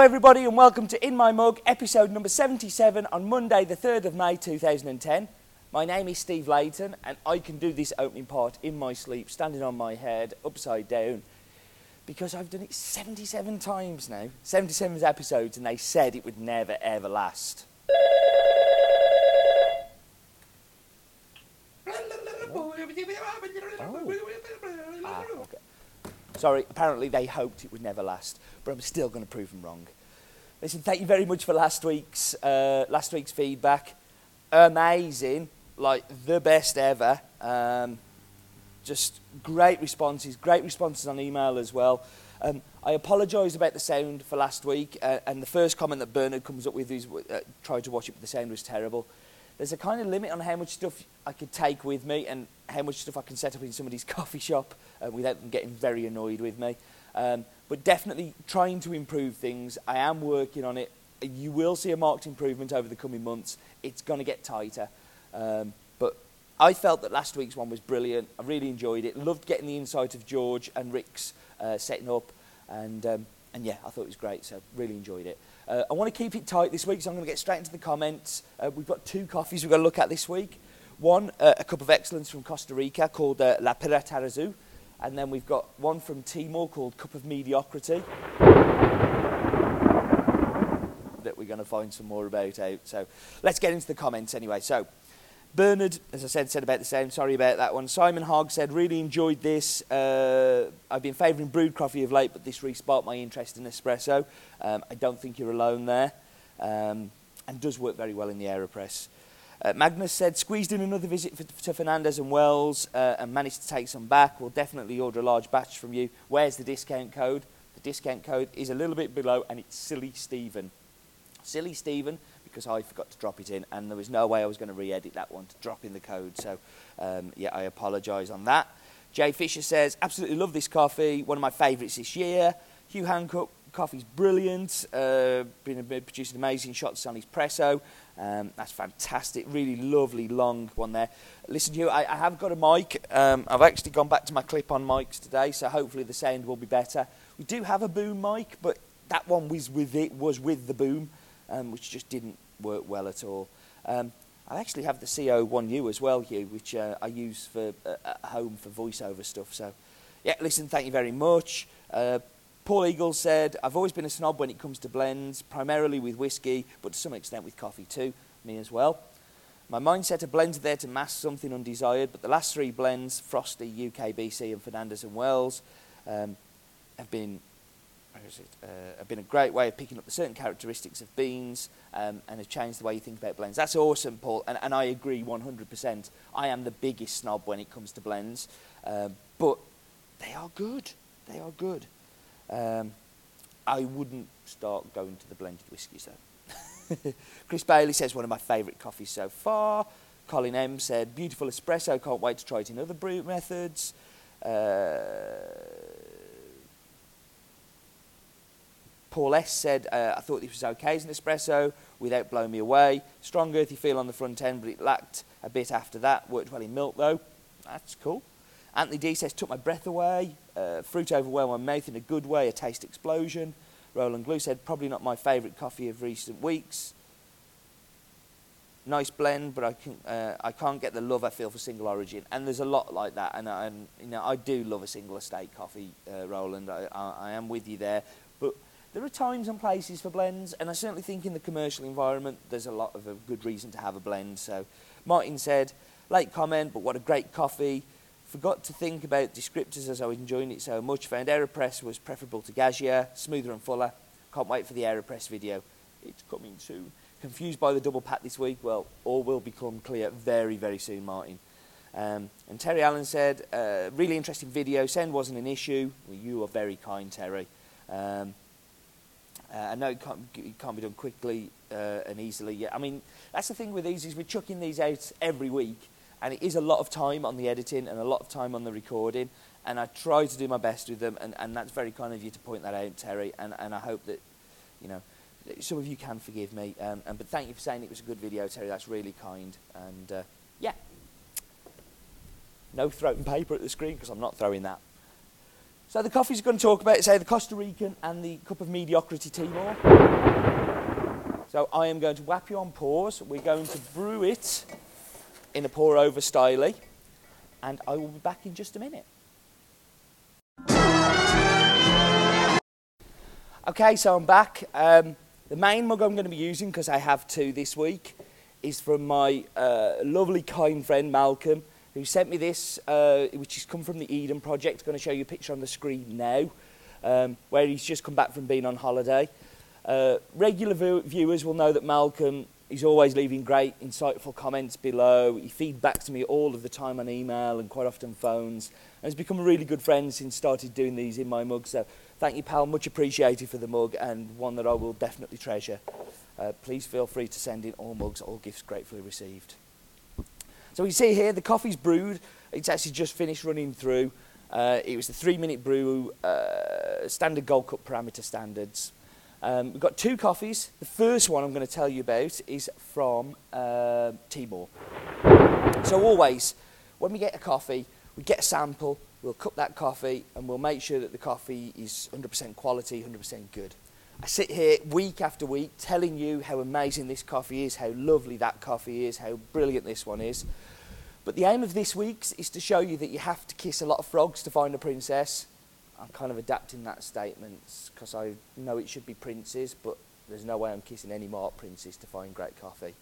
Hello, everybody, and welcome to In My Mug, episode number 77 on Monday, the 3rd of May 2010. My name is Steve Leighton, and I can do this opening part in my sleep, standing on my head, upside down, because I've done it 77 times now. 77 episodes, and they said it would never, ever last. Ah, okay. Sorry, apparently they hoped it would never last, but I'm still going to prove them wrong. Listen, thank you very much for last week's uh, last week's feedback. Amazing, like the best ever. Um, just great responses, great responses on email as well. Um, I apologise about the sound for last week, uh, and the first comment that Bernard comes up with is uh, tried to watch it, but the sound was terrible. There's a kind of limit on how much stuff I could take with me and how much stuff I can set up in somebody's coffee shop uh, without them getting very annoyed with me. Um, but definitely trying to improve things. I am working on it. You will see a marked improvement over the coming months. It's going to get tighter. Um, but I felt that last week's one was brilliant. I really enjoyed it. Loved getting the insight of George and Rick's uh, setting up. And, um, and yeah, I thought it was great. So really enjoyed it. Uh, I want to keep it tight this week, so I'm going to get straight into the comments. Uh, we've got two coffees we've got to look at this week. One, uh, a cup of excellence from Costa Rica called uh, La Pira Tarrazú. And then we've got one from Timor called Cup of Mediocrity that we're going to find some more about out. So let's get into the comments anyway. So Bernard, as I said, said about the same. Sorry about that one. Simon Hogg said, really enjoyed this. Uh, I've been favouring brewed coffee of late, but this re-sparked my interest in espresso. Um, I don't think you're alone there. Um, and does work very well in the AeroPress. Uh, Magnus said, squeezed in another visit for, to Fernandez and Wells uh, and managed to take some back. We'll definitely order a large batch from you. Where's the discount code? The discount code is a little bit below, and it's Silly Stephen. Silly Stephen because I forgot to drop it in, and there was no way I was going to re-edit that one to drop in the code. So, um, yeah, I apologise on that. Jay Fisher says, absolutely love this coffee, one of my favourites this year. Hugh Hancock, coffee's brilliant, uh, been producing amazing shots on his presso. Um, that's fantastic, really lovely long one there. Listen you, I, I have got a mic. Um, I've actually gone back to my clip-on mics today, so hopefully the sound will be better. We do have a boom mic, but that one was with it was with the boom um, which just didn't work well at all. Um, I actually have the C01U as well, Hugh, which uh, I use for uh, at home for voiceover stuff. So, yeah, listen, thank you very much. Uh, Paul Eagle said, I've always been a snob when it comes to blends, primarily with whiskey, but to some extent with coffee too, me as well. My mindset of blends there to mask something undesired, but the last three blends, Frosty, UKBC, and Fernandez and Wells, um, have been uh, have been a great way of picking up the certain characteristics of beans um, and have changed the way you think about blends. That's awesome, Paul, and, and I agree 100%. I am the biggest snob when it comes to blends, uh, but they are good. They are good. Um, I wouldn't start going to the blended whiskies though. Chris Bailey says one of my favourite coffees so far. Colin M said beautiful espresso. Can't wait to try it in other brew methods. Uh, Paul S said, uh, I thought this was okay as an espresso without blowing me away. Strong earthy feel on the front end, but it lacked a bit after that. Worked well in milk though. That's cool. Anthony D says, took my breath away. Uh, fruit overwhelmed my mouth in a good way, a taste explosion. Roland Glue said, probably not my favourite coffee of recent weeks. Nice blend, but I, can, uh, I can't get the love I feel for single origin. And there's a lot like that. And, and you know, I do love a single estate coffee, uh, Roland. I, I, I am with you there. But there are times and places for blends, and I certainly think in the commercial environment there's a lot of a good reason to have a blend. So Martin said, late comment, but what a great coffee. Forgot to think about descriptors as I was enjoying it so much. Found AeroPress was preferable to Gazier, smoother and fuller. Can't wait for the AeroPress video. It's coming soon. Confused by the double pat this week? Well, all will become clear very, very soon, Martin. Um, and Terry Allen said, uh, really interesting video. Send wasn't an issue. Well, you are very kind, Terry. Um, uh, I know it can't, it can't be done quickly uh, and easily. Yeah, I mean, that's the thing with these is we're chucking these out every week, and it is a lot of time on the editing and a lot of time on the recording. And I try to do my best with them, and, and that's very kind of you to point that out, Terry. And, and I hope that, you know, some of you can forgive me. Um, and, but thank you for saying it was a good video, Terry. That's really kind. And uh, yeah, no throwing paper at the screen because I'm not throwing that. So the coffees are going to talk about, say, the Costa Rican and the Cup of Mediocrity Timor. So I am going to whap you on pause. We're going to brew it in a pour over style, and I will be back in just a minute. Okay, so I'm back. Um, the main mug I'm going to be using, because I have two this week, is from my uh, lovely, kind friend Malcolm, who sent me this, uh, which has come from the Eden Project. I'm going to show you a picture on the screen now, um, where he's just come back from being on holiday. Uh, regular view viewers will know that Malcolm is always leaving great, insightful comments below. He feedbacks to me all of the time on email and quite often phones. And has become a really good friend since started doing these in my mug. So thank you, pal. Much appreciated for the mug and one that I will definitely treasure. Uh, please feel free to send in all mugs, all gifts gratefully received. So we see here the coffee's brewed. It's actually just finished running through. Uh, it was the three-minute brew, uh, standard Gold Cup parameter standards. Um, we've got two coffees. The first one I'm going to tell you about is from uh, Timor. So always, when we get a coffee, we get a sample, we'll cup that coffee, and we'll make sure that the coffee is 100% quality, 100% good. I sit here week after week telling you how amazing this coffee is, how lovely that coffee is, how brilliant this one is. But the aim of this week's is to show you that you have to kiss a lot of frogs to find a princess. I'm kind of adapting that statement because I know it should be princes, but there's no way I'm kissing any more princes to find great coffee.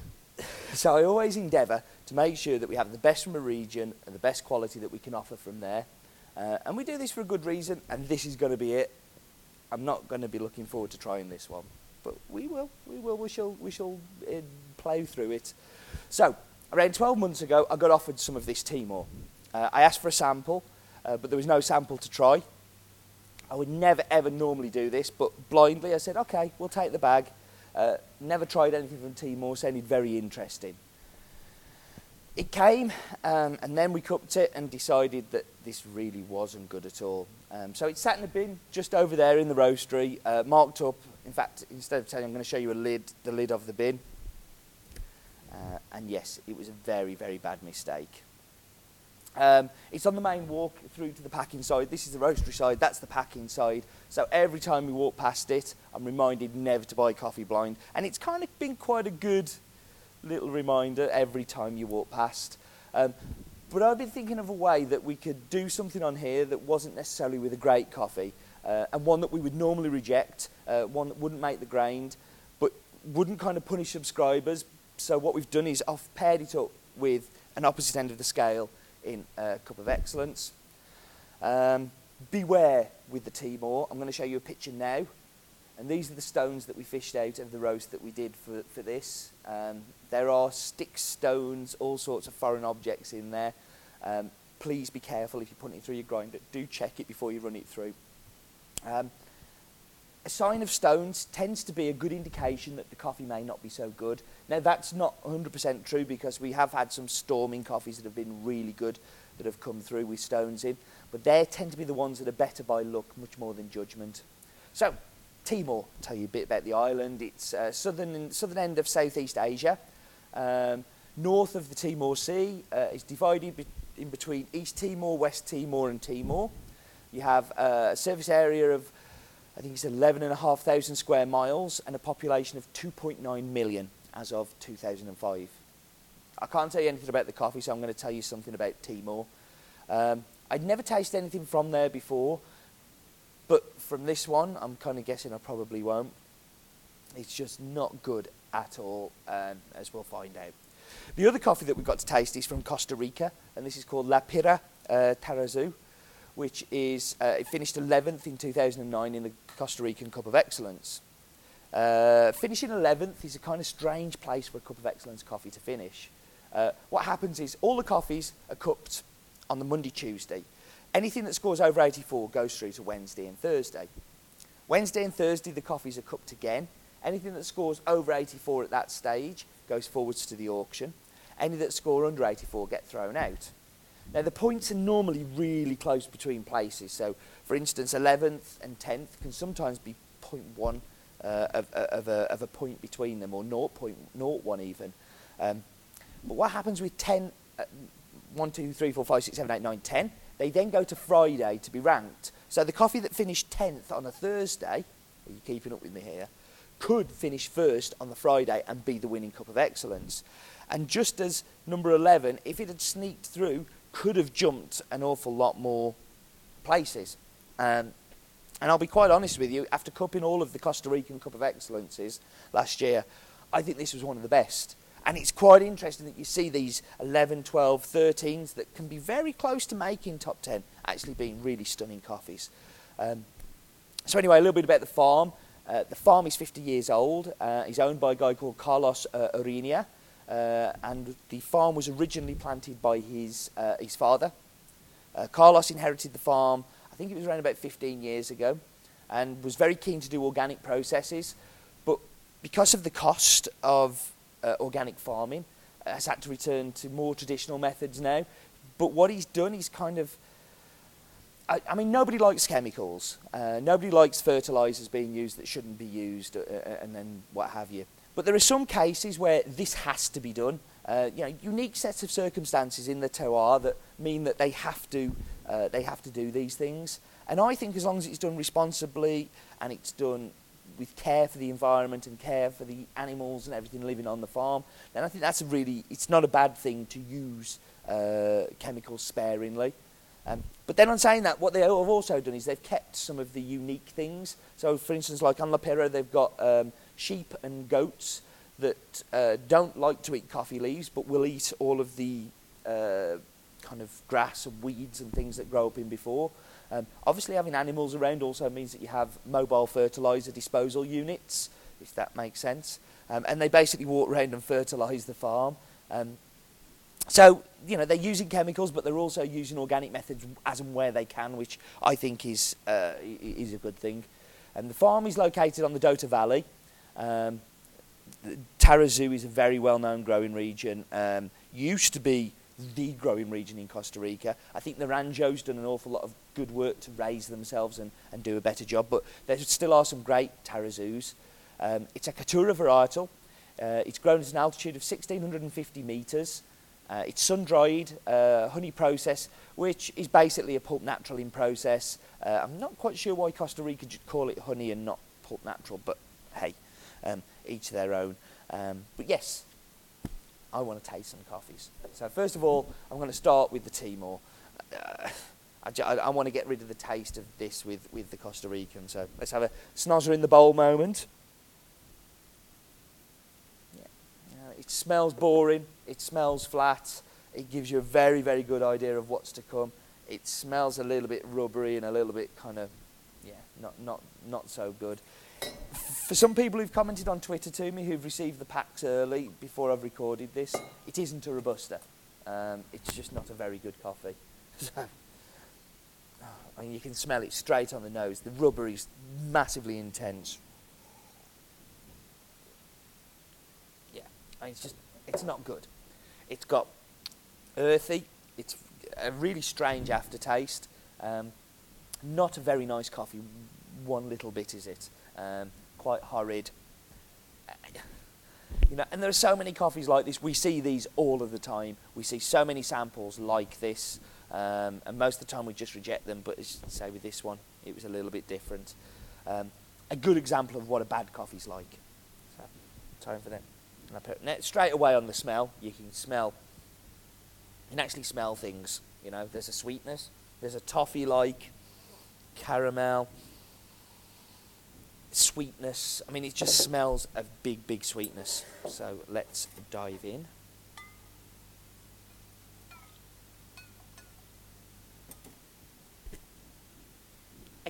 so I always endeavour to make sure that we have the best from a region and the best quality that we can offer from there. Uh, and we do this for a good reason, and this is going to be it. I'm not going to be looking forward to trying this one, but we will, we will, we shall, we shall uh, plough through it. So, around 12 months ago, I got offered some of this Timor. Uh, I asked for a sample, uh, but there was no sample to try. I would never ever normally do this, but blindly I said, okay, we'll take the bag. Uh, never tried anything from Timor, sounded very interesting. It came, um, and then we cooked it and decided that this really wasn't good at all. Um, so it sat in a bin just over there in the roastery, uh, marked up. In fact, instead of telling you, I'm going to show you a lid, the lid of the bin. Uh, and yes, it was a very, very bad mistake. Um, it's on the main walk through to the packing side. This is the roastery side, that's the packing side. So every time we walk past it, I'm reminded never to buy coffee blind. And it's kind of been quite a good little reminder every time you walk past. Um, but I've been thinking of a way that we could do something on here that wasn't necessarily with a great coffee, uh, and one that we would normally reject, uh, one that wouldn't make the grind, but wouldn't kind of punish subscribers. So what we've done is I've paired it up with an opposite end of the scale in a cup of excellence. Um, beware with the Timor. I'm going to show you a picture now. And these are the stones that we fished out of the roast that we did for, for this. Um, there are sticks, stones, all sorts of foreign objects in there. Um, please be careful if you're putting it through your grinder. Do check it before you run it through. Um, a sign of stones tends to be a good indication that the coffee may not be so good. Now, that's not 100% true because we have had some storming coffees that have been really good that have come through with stones in, but they tend to be the ones that are better by look much more than judgment. So, Timor, tell you a bit about the island. It's uh, southern, southern end of Southeast Asia. Um, north of the Timor Sea uh, is divided be in between East Timor, West Timor and Timor. You have uh, a surface area of, I think it's 11,500 square miles and a population of 2.9 million as of 2005. I can't tell you anything about the coffee, so I'm going to tell you something about Timor. Um, I'd never tasted anything from there before, but from this one, I'm kind of guessing I probably won't. It's just not good at all, um, as we'll find out. The other coffee that we've got to taste is from Costa Rica, and this is called La Pira uh, Tarrazú, which is uh, it finished 11th in 2009 in the Costa Rican Cup of Excellence. Uh, finishing 11th is a kind of strange place for a Cup of Excellence coffee to finish. Uh, what happens is all the coffees are cupped on the Monday, Tuesday. Anything that scores over 84 goes through to Wednesday and Thursday. Wednesday and Thursday, the coffees are cooked again. Anything that scores over 84 at that stage goes forwards to the auction. Any that score under 84 get thrown out. Now, the points are normally really close between places. So, for instance, 11th and 10th can sometimes be 0.1 uh, of, of, a, of a point between them, or 0.01 even. Um, but what happens with 10, uh, 1, 2, 3, 4, 5, 6, 7, 8, 9, 10? They then go to Friday to be ranked. So the coffee that finished 10th on a Thursday, are you keeping up with me here, could finish first on the Friday and be the winning Cup of Excellence. And just as number 11, if it had sneaked through, could have jumped an awful lot more places. Um, and I'll be quite honest with you, after cupping all of the Costa Rican Cup of Excellences last year, I think this was one of the best. And it's quite interesting that you see these 11, 12, 13s that can be very close to making top 10 actually being really stunning coffees. Um, so, anyway, a little bit about the farm. Uh, the farm is 50 years old. Uh, it's owned by a guy called Carlos uh. Uh, and the farm was originally planted by his, uh, his father. Uh, Carlos inherited the farm, I think it was around about 15 years ago, and was very keen to do organic processes. But because of the cost of uh, organic farming, uh, has had to return to more traditional methods now. But what he's done, he's kind of I, I mean, nobody likes chemicals. Uh, nobody likes fertilizers being used that shouldn't be used, uh, uh, and then what have you. But there are some cases where this has to be done. Uh, you know, unique sets of circumstances in the terroir that mean that they have to, uh, they have to do these things. And I think as long as it's done responsibly and it's done with care for the environment and care for the animals and everything living on the farm, then I think that's a really, it's not a bad thing to use uh, chemicals sparingly. Um, but then on saying that, what they have also done is they've kept some of the unique things. So, for instance, like on La Pira, they've got um, sheep and goats that uh, don't like to eat coffee leaves, but will eat all of the uh, kind of grass and weeds and things that grow up in before. Um, obviously, having animals around also means that you have mobile fertilizer disposal units, if that makes sense. Um, and they basically walk around and fertilize the farm. Um, so, you know, they're using chemicals, but they're also using organic methods as and where they can, which I think is, uh, is a good thing. And the farm is located on the Dota Valley. Um, Tarrazú is a very well-known growing region. Um, used to be the growing region in Costa Rica. I think Naranjo's done an awful lot of good work to raise themselves and, and do a better job, but there still are some great Tarrazús. Um, it's a Caturra varietal. Uh, it's grown at an altitude of 1,650 metres. Uh, it's sun-dried, uh, honey process, which is basically a pulp naturalling process. Uh, I'm not quite sure why Costa Rica should call it honey and not pulp natural, but hey, um, each their own. Um, but yes, I want to taste some coffees. So first of all, I'm going to start with the Timor. Uh, I, want to get rid of the taste of this with, with the Costa Rican. So let's have a snozzer in the bowl moment. Yeah. It smells boring, it smells flat, it gives you a very, very good idea of what's to come. It smells a little bit rubbery and a little bit kind of, yeah, not, not, not so good. For some people who've commented on Twitter to me who've received the packs early before I've recorded this, it isn't a Robusta. Um, it's just not a very good coffee. I mean, you can smell it straight on the nose. The rubber is massively intense. Yeah, it's just, it's not good. It's got earthy, it's a really strange aftertaste. Um, not a very nice coffee, one little bit is it. Um, quite horrid. You know, and there are so many coffees like this. We see these all of the time. We see so many samples like this, um, and most of the time we just reject them. But as you say with this one, it was a little bit different. Um, a good example of what a bad coffee's like. So, time for them. And I put net straight away on the smell. You can smell. You can actually smell things. You know, there's a sweetness. There's a toffee-like caramel sweetness. I mean, it just smells of big, big sweetness. So let's dive in.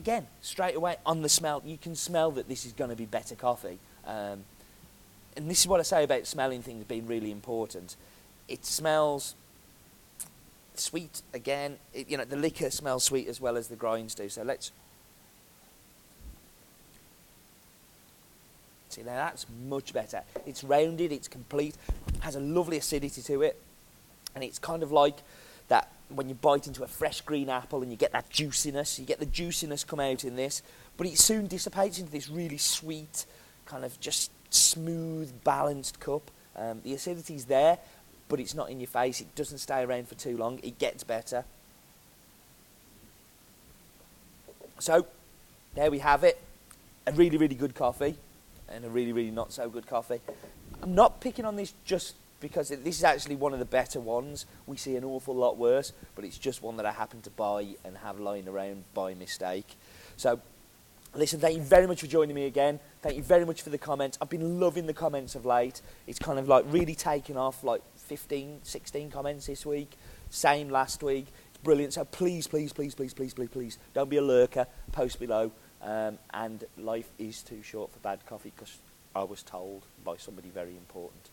Again, straight away on the smell, you can smell that this is going to be better coffee. Um, and this is what I say about smelling things being really important. It smells sweet again. It, you know, the liquor smells sweet as well as the grinds do. So let's see now. That's much better. It's rounded. It's complete. Has a lovely acidity to it, and it's kind of like when you bite into a fresh green apple and you get that juiciness. You get the juiciness come out in this, but it soon dissipates into this really sweet kind of just smooth, balanced cup. Um, the acidity's there, but it's not in your face. It doesn't stay around for too long. It gets better. So, there we have it. A really, really good coffee and a really, really not so good coffee. I'm not picking on this just because this is actually one of the better ones. We see an awful lot worse, but it's just one that I happen to buy and have lying around by mistake. So, listen, thank you very much for joining me again. Thank you very much for the comments. I've been loving the comments of late. It's kind of like really taken off, like 15, 16 comments this week. Same last week. It's brilliant. So please, please, please, please, please, please, please, don't be a lurker. Post below. Um, and life is too short for bad coffee because I was told by somebody very important.